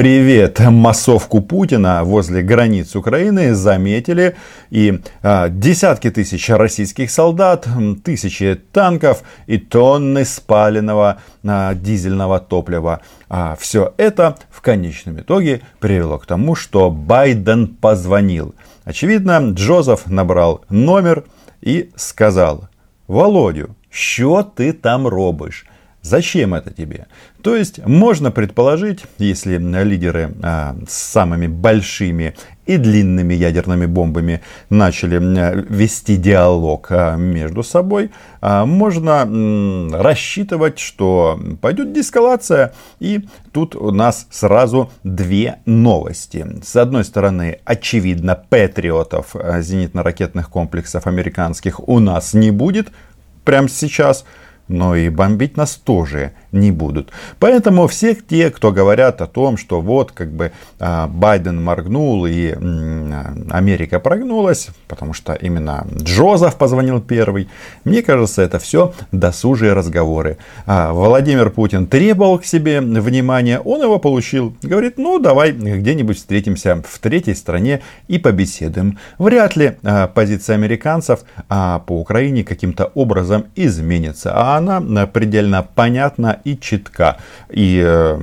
привет массовку Путина возле границ Украины заметили и а, десятки тысяч российских солдат, тысячи танков и тонны спаленного а, дизельного топлива. А все это в конечном итоге привело к тому, что Байден позвонил. Очевидно, Джозеф набрал номер и сказал, Володю, что ты там робишь? Зачем это тебе? То есть можно предположить, если лидеры а, с самыми большими и длинными ядерными бомбами начали вести диалог а, между собой, а, можно рассчитывать, что пойдет дескалация. И тут у нас сразу две новости. С одной стороны, очевидно, патриотов а, зенитно-ракетных комплексов американских у нас не будет прямо сейчас но и бомбить нас тоже не будут. Поэтому всех те, кто говорят о том, что вот как бы а, Байден моргнул и Америка прогнулась, потому что именно Джозеф позвонил первый, мне кажется, это все досужие разговоры. А Владимир Путин требовал к себе внимания, он его получил. Говорит, ну давай где-нибудь встретимся в третьей стране и побеседуем. Вряд ли а, позиция американцев по Украине каким-то образом изменится. А она предельно понятна и читка. И, э,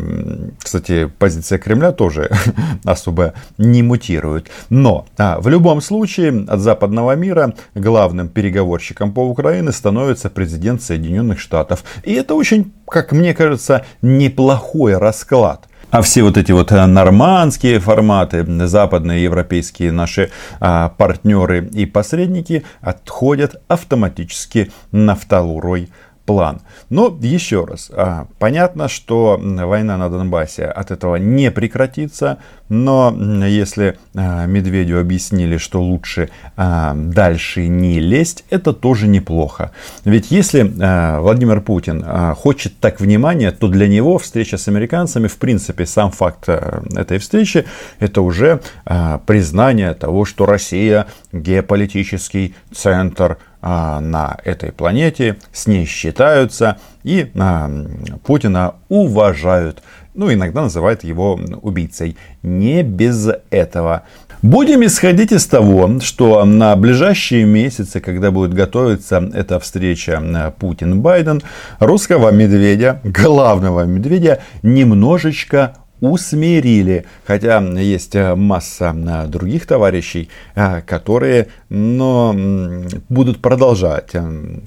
кстати, позиция Кремля тоже особо не мутирует. Но а, в любом случае от западного мира главным переговорщиком по Украине становится президент Соединенных Штатов. И это очень, как мне кажется, неплохой расклад. А все вот эти вот э, нормандские форматы, западные европейские наши а, партнеры и посредники отходят автоматически на второй план. Но еще раз, а, понятно, что война на Донбассе от этого не прекратится, но если а, Медведю объяснили, что лучше а, дальше не лезть, это тоже неплохо. Ведь если Владимир Путин хочет так внимания, то для него встреча с американцами, в принципе, сам факт этой встречи, это уже признание того, что Россия геополитический центр на этой планете, с ней считаются и а, Путина уважают. Ну, иногда называют его убийцей. Не без этого. Будем исходить из того, что на ближайшие месяцы, когда будет готовиться эта встреча а, Путин-Байден, русского медведя, главного медведя, немножечко усмирили. Хотя есть э, масса э, других товарищей, э, которые но, будут продолжать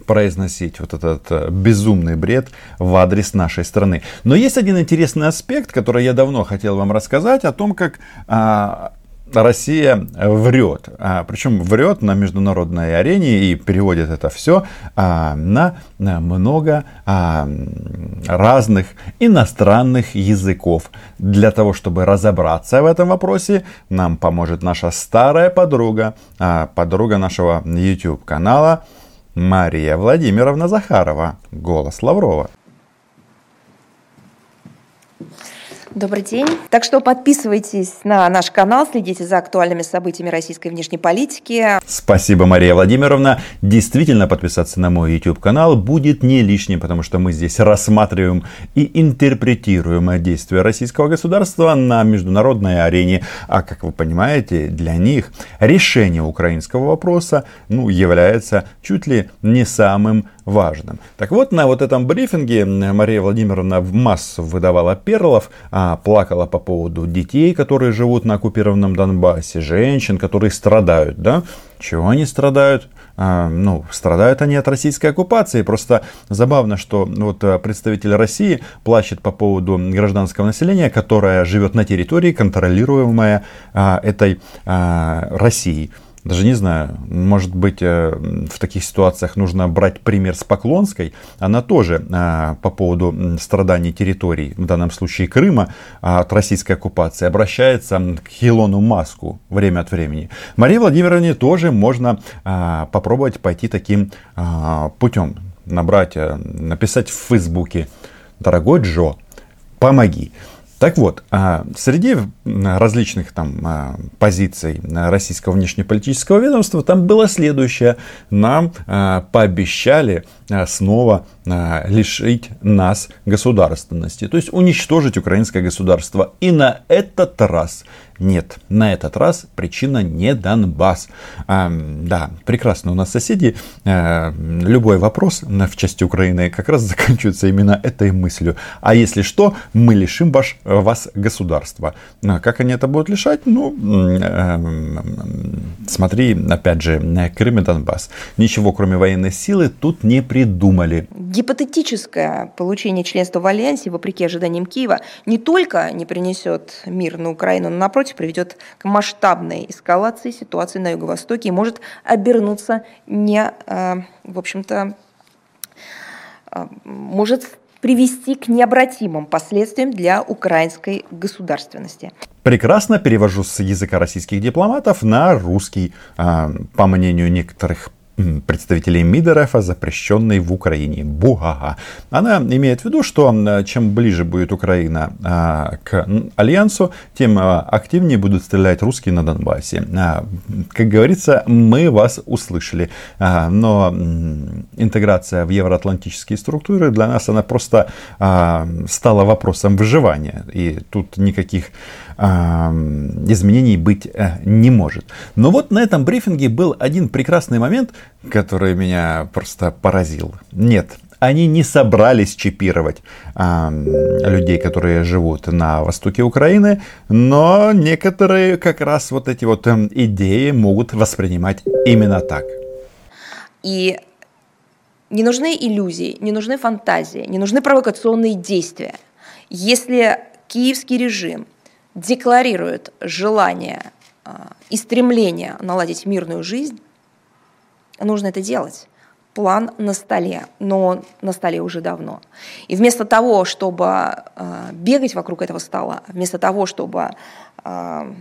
произносить вот этот безумный бред в адрес нашей страны. Но есть один интересный аспект, который я давно хотел вам рассказать, о том, как а, Россия врет, а, причем врет на международной арене и переводит это все а, на, много а, разных иностранных языков. Для того, чтобы разобраться в этом вопросе, нам поможет наша старая подруга, подруга нашего YouTube канала Мария Владимировна Захарова, голос Лаврова. Добрый день. Так что подписывайтесь на наш канал, следите за актуальными событиями российской внешней политики. Спасибо, Мария Владимировна. Действительно, подписаться на мой YouTube канал будет не лишним, потому что мы здесь рассматриваем и интерпретируем действия российского государства на международной арене. А как вы понимаете, для них решение украинского вопроса ну, является чуть ли не самым важным. Так вот, на вот этом брифинге Мария Владимировна в массу выдавала перлов, а, плакала по поводу детей, которые живут на оккупированном Донбассе, женщин, которые страдают, да? Чего они страдают? А, ну, страдают они от российской оккупации. Просто забавно, что вот а, представитель России плачет по поводу гражданского населения, которое живет на территории, контролируемая этой а, Россией даже не знаю, может быть, э, в таких ситуациях нужно брать пример с Поклонской. Она тоже э, по поводу страданий территорий, в данном случае Крыма, а, от российской оккупации, обращается к Илону Маску время от времени. Марии Владимировне тоже можно а, попробовать пойти таким а, путем. Набрать, э, написать в Фейсбуке, дорогой Джо, помоги. Так вот, а, среди различных там а, позиций российского внешнеполитического ведомства там было следующее. Нам а, пообещали снова лишить нас государственности, то есть уничтожить украинское государство. И на этот раз нет, на этот раз причина не Донбасс. А, да, прекрасно, у нас соседи. А, любой вопрос в части Украины как раз заканчивается именно этой мыслью. А если что, мы лишим ваш, вас государства. А как они это будут лишать? Ну, а, смотри, опять же, Крым и Донбасс. Ничего, кроме военной силы, тут не придумали. Гипотетическое получение членства в Альянсе, вопреки ожиданиям Киева, не только не принесет мир на Украину, но напротив напротив, приведет к масштабной эскалации ситуации на Юго-Востоке и может обернуться не, э, в общем-то, э, может привести к необратимым последствиям для украинской государственности. Прекрасно перевожу с языка российских дипломатов на русский. Э, по мнению некоторых представителей МИД запрещенной в Украине. Бугага. Она имеет в виду, что чем ближе будет Украина а, к Альянсу, тем а, активнее будут стрелять русские на Донбассе. А, как говорится, мы вас услышали. Но интеграция в евроатлантические структуры для нас она просто стала вопросом выживания. И тут никаких изменений быть э, не может. Но вот на этом брифинге был один прекрасный момент, который меня просто поразил. Нет, они не собрались чипировать а, людей, которые живут на востоке Украины, но некоторые как раз вот эти вот эм, идеи могут воспринимать именно так. И не нужны иллюзии, не нужны фантазии, не нужны провокационные действия. Если киевский режим декларирует желание а, и стремление наладить мирную жизнь, нужно это делать. План на столе, но он на столе уже давно. И вместо того, чтобы э, бегать вокруг этого стола, вместо того, чтобы э,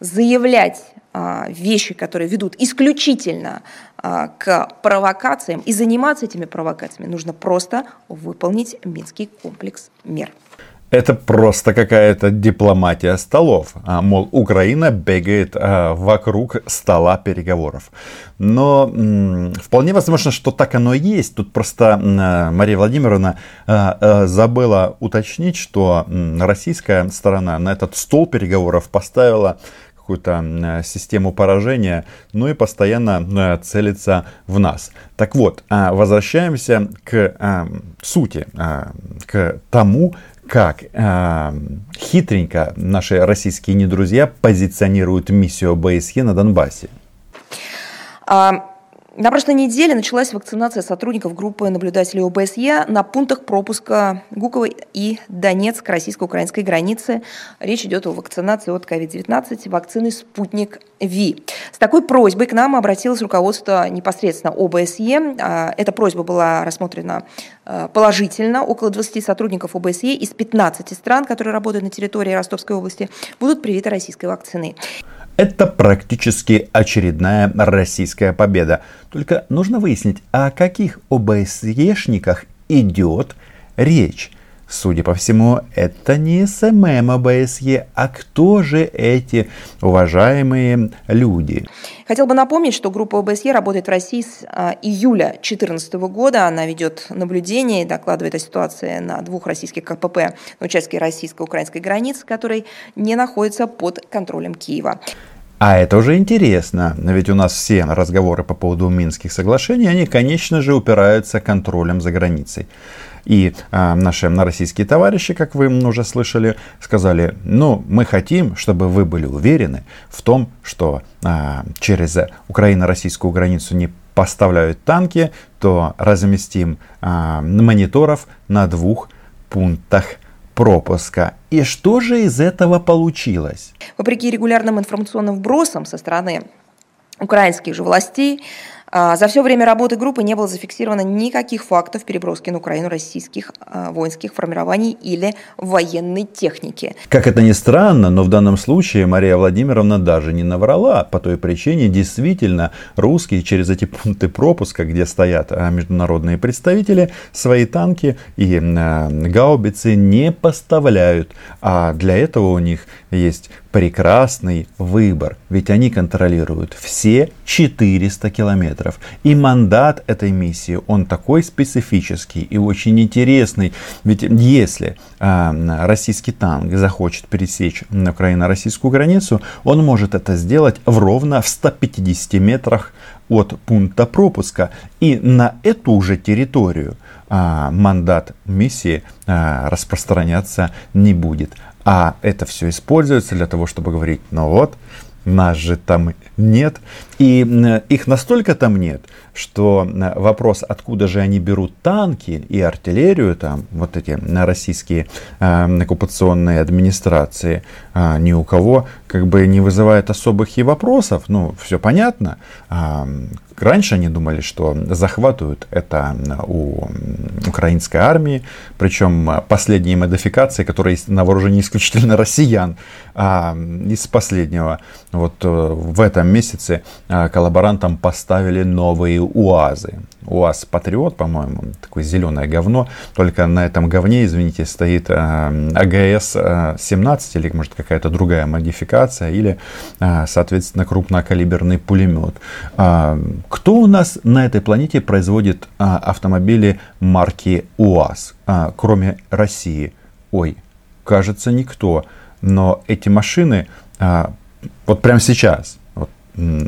заявлять э, вещи, которые ведут исключительно к провокациям и заниматься этими провокациями, нужно просто выполнить Минский комплекс мер. Это просто какая-то дипломатия столов. А, мол, Украина бегает а, вокруг стола переговоров. Но вполне возможно, что так оно и есть. Тут просто Мария Владимировна а, а, забыла уточнить, что российская сторона на этот стол переговоров поставила какую-то систему поражения, ну и постоянно целится в нас. Так вот, возвращаемся к сути, к тому, как э, хитренько наши российские недрузья позиционируют миссию ОБСЕ на Донбассе. А, на прошлой неделе началась вакцинация сотрудников группы наблюдателей ОБСЕ на пунктах пропуска Гуковой и Донецк российско-украинской границы. Речь идет о вакцинации от COVID-19 вакцины «Спутник Ви». С такой просьбой к нам обратилось руководство непосредственно ОБСЕ. А, эта просьба была рассмотрена а, положительно. Около 20 сотрудников ОБСЕ из 15 стран, которые работают на территории Ростовской области, будут привиты российской вакциной. Это практически очередная российская победа. Только нужно выяснить, о каких ОБСЕшниках идет речь. Судя по всему, это не СММ ОБСЕ, а кто же эти уважаемые люди? Хотел бы напомнить, что группа ОБСЕ работает в России с а, июля 2014 года. Она ведет наблюдение и докладывает о ситуации на двух российских КПП на участке российско-украинской границы, который не находится под контролем Киева. А это уже интересно, ведь у нас все разговоры по поводу Минских соглашений, они, конечно же, упираются контролем за границей. И а, наши российские товарищи, как вы уже слышали, сказали, ну, мы хотим, чтобы вы были уверены в том, что а, через Украино-российскую границу не поставляют танки, то разместим а, мониторов на двух пунктах пропуска. И что же из этого получилось? Вопреки регулярным информационным вбросам со стороны украинских же властей, за все время работы группы не было зафиксировано никаких фактов переброски на Украину российских а, воинских формирований или военной техники. Как это ни странно, но в данном случае Мария Владимировна даже не наврала. По той причине, действительно, русские через эти пункты пропуска, где стоят а, международные представители, свои танки и гаубицы не поставляют. А для этого у них есть прекрасный выбор, ведь они контролируют все 400 километров. И мандат этой миссии, он такой специфический и очень интересный. Ведь если э, российский танк захочет пересечь украино-российскую границу, он может это сделать в ровно в 150 метрах от пункта пропуска. И на эту же территорию а, мандат миссии а, распространяться не будет. А это все используется для того, чтобы говорить, ну вот, нас же там нет. И их настолько там нет, что вопрос, откуда же они берут танки и артиллерию, там, вот эти российские э, оккупационные администрации, э, ни у кого как бы не вызывает особых и вопросов. Ну, все понятно. Э, раньше они думали, что захватывают это у украинской армии, причем последние модификации, которые на вооружении исключительно россиян, а из последнего, вот э, в этом месяце а, коллаборантам поставили новые УАЗы. УАЗ Патриот, по-моему, такое зеленое говно. Только на этом говне, извините, стоит а, АГС-17 или может какая-то другая модификация или, а, соответственно, крупнокалиберный пулемет. Кто у нас на этой планете производит автомобили марки УАЗ, кроме России? Ой, кажется, никто. Но эти машины вот прямо сейчас вот,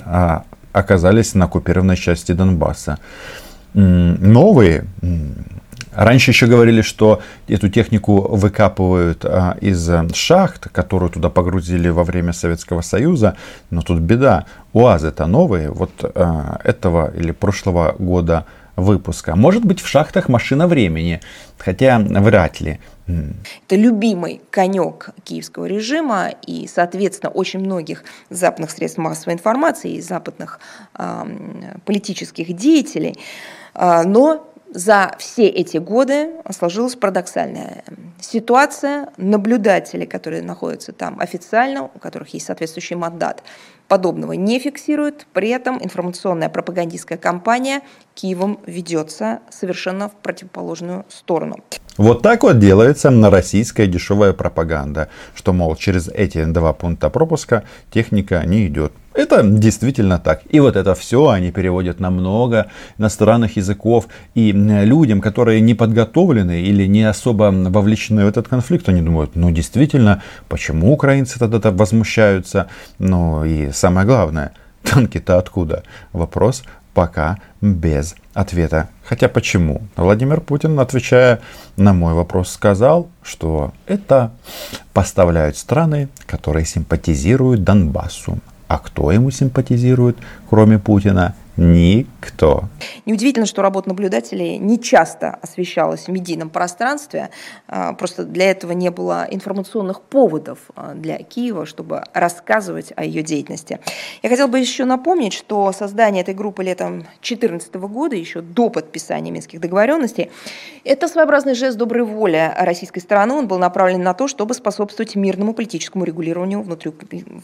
а, оказались на оккупированной части Донбасса. Новые, Раньше еще говорили, что эту технику выкапывают а, из шахт, которую туда погрузили во время Советского Союза. Но тут беда. УАЗы это новые, вот а, этого или прошлого года выпуска. Может быть в шахтах машина времени, хотя вряд ли. Это любимый конек киевского режима и, соответственно, очень многих западных средств массовой информации и западных э, политических деятелей. Э, но за все эти годы сложилась парадоксальная ситуация. Наблюдатели, которые находятся там официально, у которых есть соответствующий мандат, подобного не фиксируют. При этом информационная пропагандистская кампания Киевом ведется совершенно в противоположную сторону. Вот так вот делается на российская дешевая пропаганда, что, мол, через эти два пункта пропуска техника не идет. Это действительно так. И вот это все они переводят на много иностранных языков. И людям, которые не подготовлены или не особо вовлечены в этот конфликт, они думают, ну действительно, почему украинцы тогда возмущаются? Ну и самое главное, танки-то откуда? Вопрос пока без ответа. Хотя почему? Владимир Путин, отвечая на мой вопрос, сказал, что это поставляют страны, которые симпатизируют Донбассу. А кто ему симпатизирует, кроме Путина? Никто. Неудивительно, что работа наблюдателей не часто освещалась в медийном пространстве. А, просто для этого не было информационных поводов а, для Киева, чтобы рассказывать о ее деятельности. Я хотела бы еще напомнить, что создание этой группы летом 2014 года, еще до подписания Минских договоренностей, это своеобразный жест доброй воли российской стороны. Он был направлен на то, чтобы способствовать мирному политическому регулированию внутри,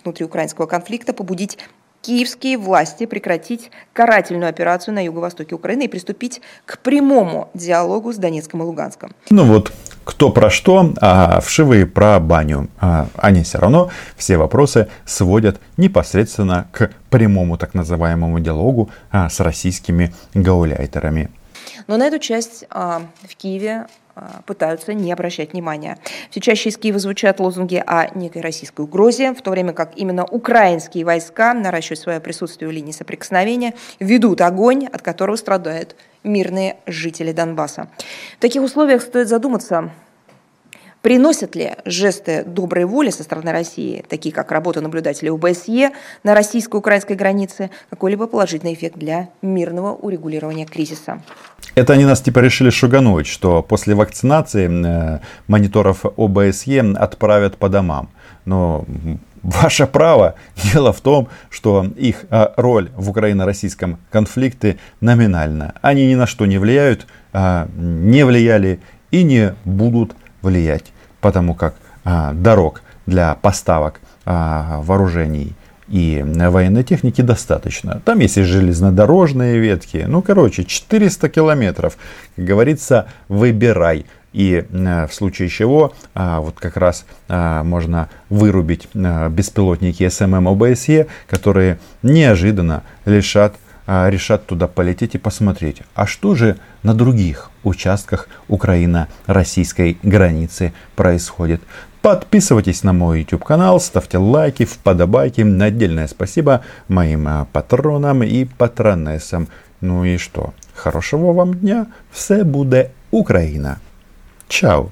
внутриукраинского конфликта, побудить киевские власти прекратить карательную операцию на юго-востоке Украины и приступить к прямому диалогу с Донецком и Луганском. Ну вот, кто про что, а вшивые про баню. А они все равно все вопросы сводят непосредственно к прямому так называемому диалогу а, с российскими гауляйтерами. Но на эту часть а, в Киеве пытаются не обращать внимания. Все чаще из Киева звучат лозунги о некой российской угрозе, в то время как именно украинские войска, наращивая свое присутствие в линии соприкосновения, ведут огонь, от которого страдают мирные жители Донбасса. В таких условиях стоит задуматься, Приносят ли жесты доброй воли со стороны России, такие как работа наблюдателей ОБСЕ на российско-украинской границе, какой-либо положительный эффект для мирного урегулирования кризиса? Это они нас типа решили шугануть, что после вакцинации э, мониторов ОБСЕ отправят по домам. Но ваше право. Дело в том, что их а, роль в украино-российском конфликте номинальна. Они ни на что не влияют, а, не влияли и не будут влиять, потому как а, дорог для поставок вооружений и военной техники достаточно. Там есть и железнодорожные ветки. Ну, короче, 400 километров. Как говорится, выбирай. И э, в случае чего а, вот как раз а, можно вырубить а, беспилотники СММ ОБСЕ, которые неожиданно лишат решат туда полететь и посмотреть, а что же на других участках Украино-российской границы происходит. Подписывайтесь на мой YouTube канал, ставьте лайки, вподобайки. Отдельное спасибо моим патронам и патронессам. Ну и что? Хорошего вам дня. Все буде Україна. Tchau!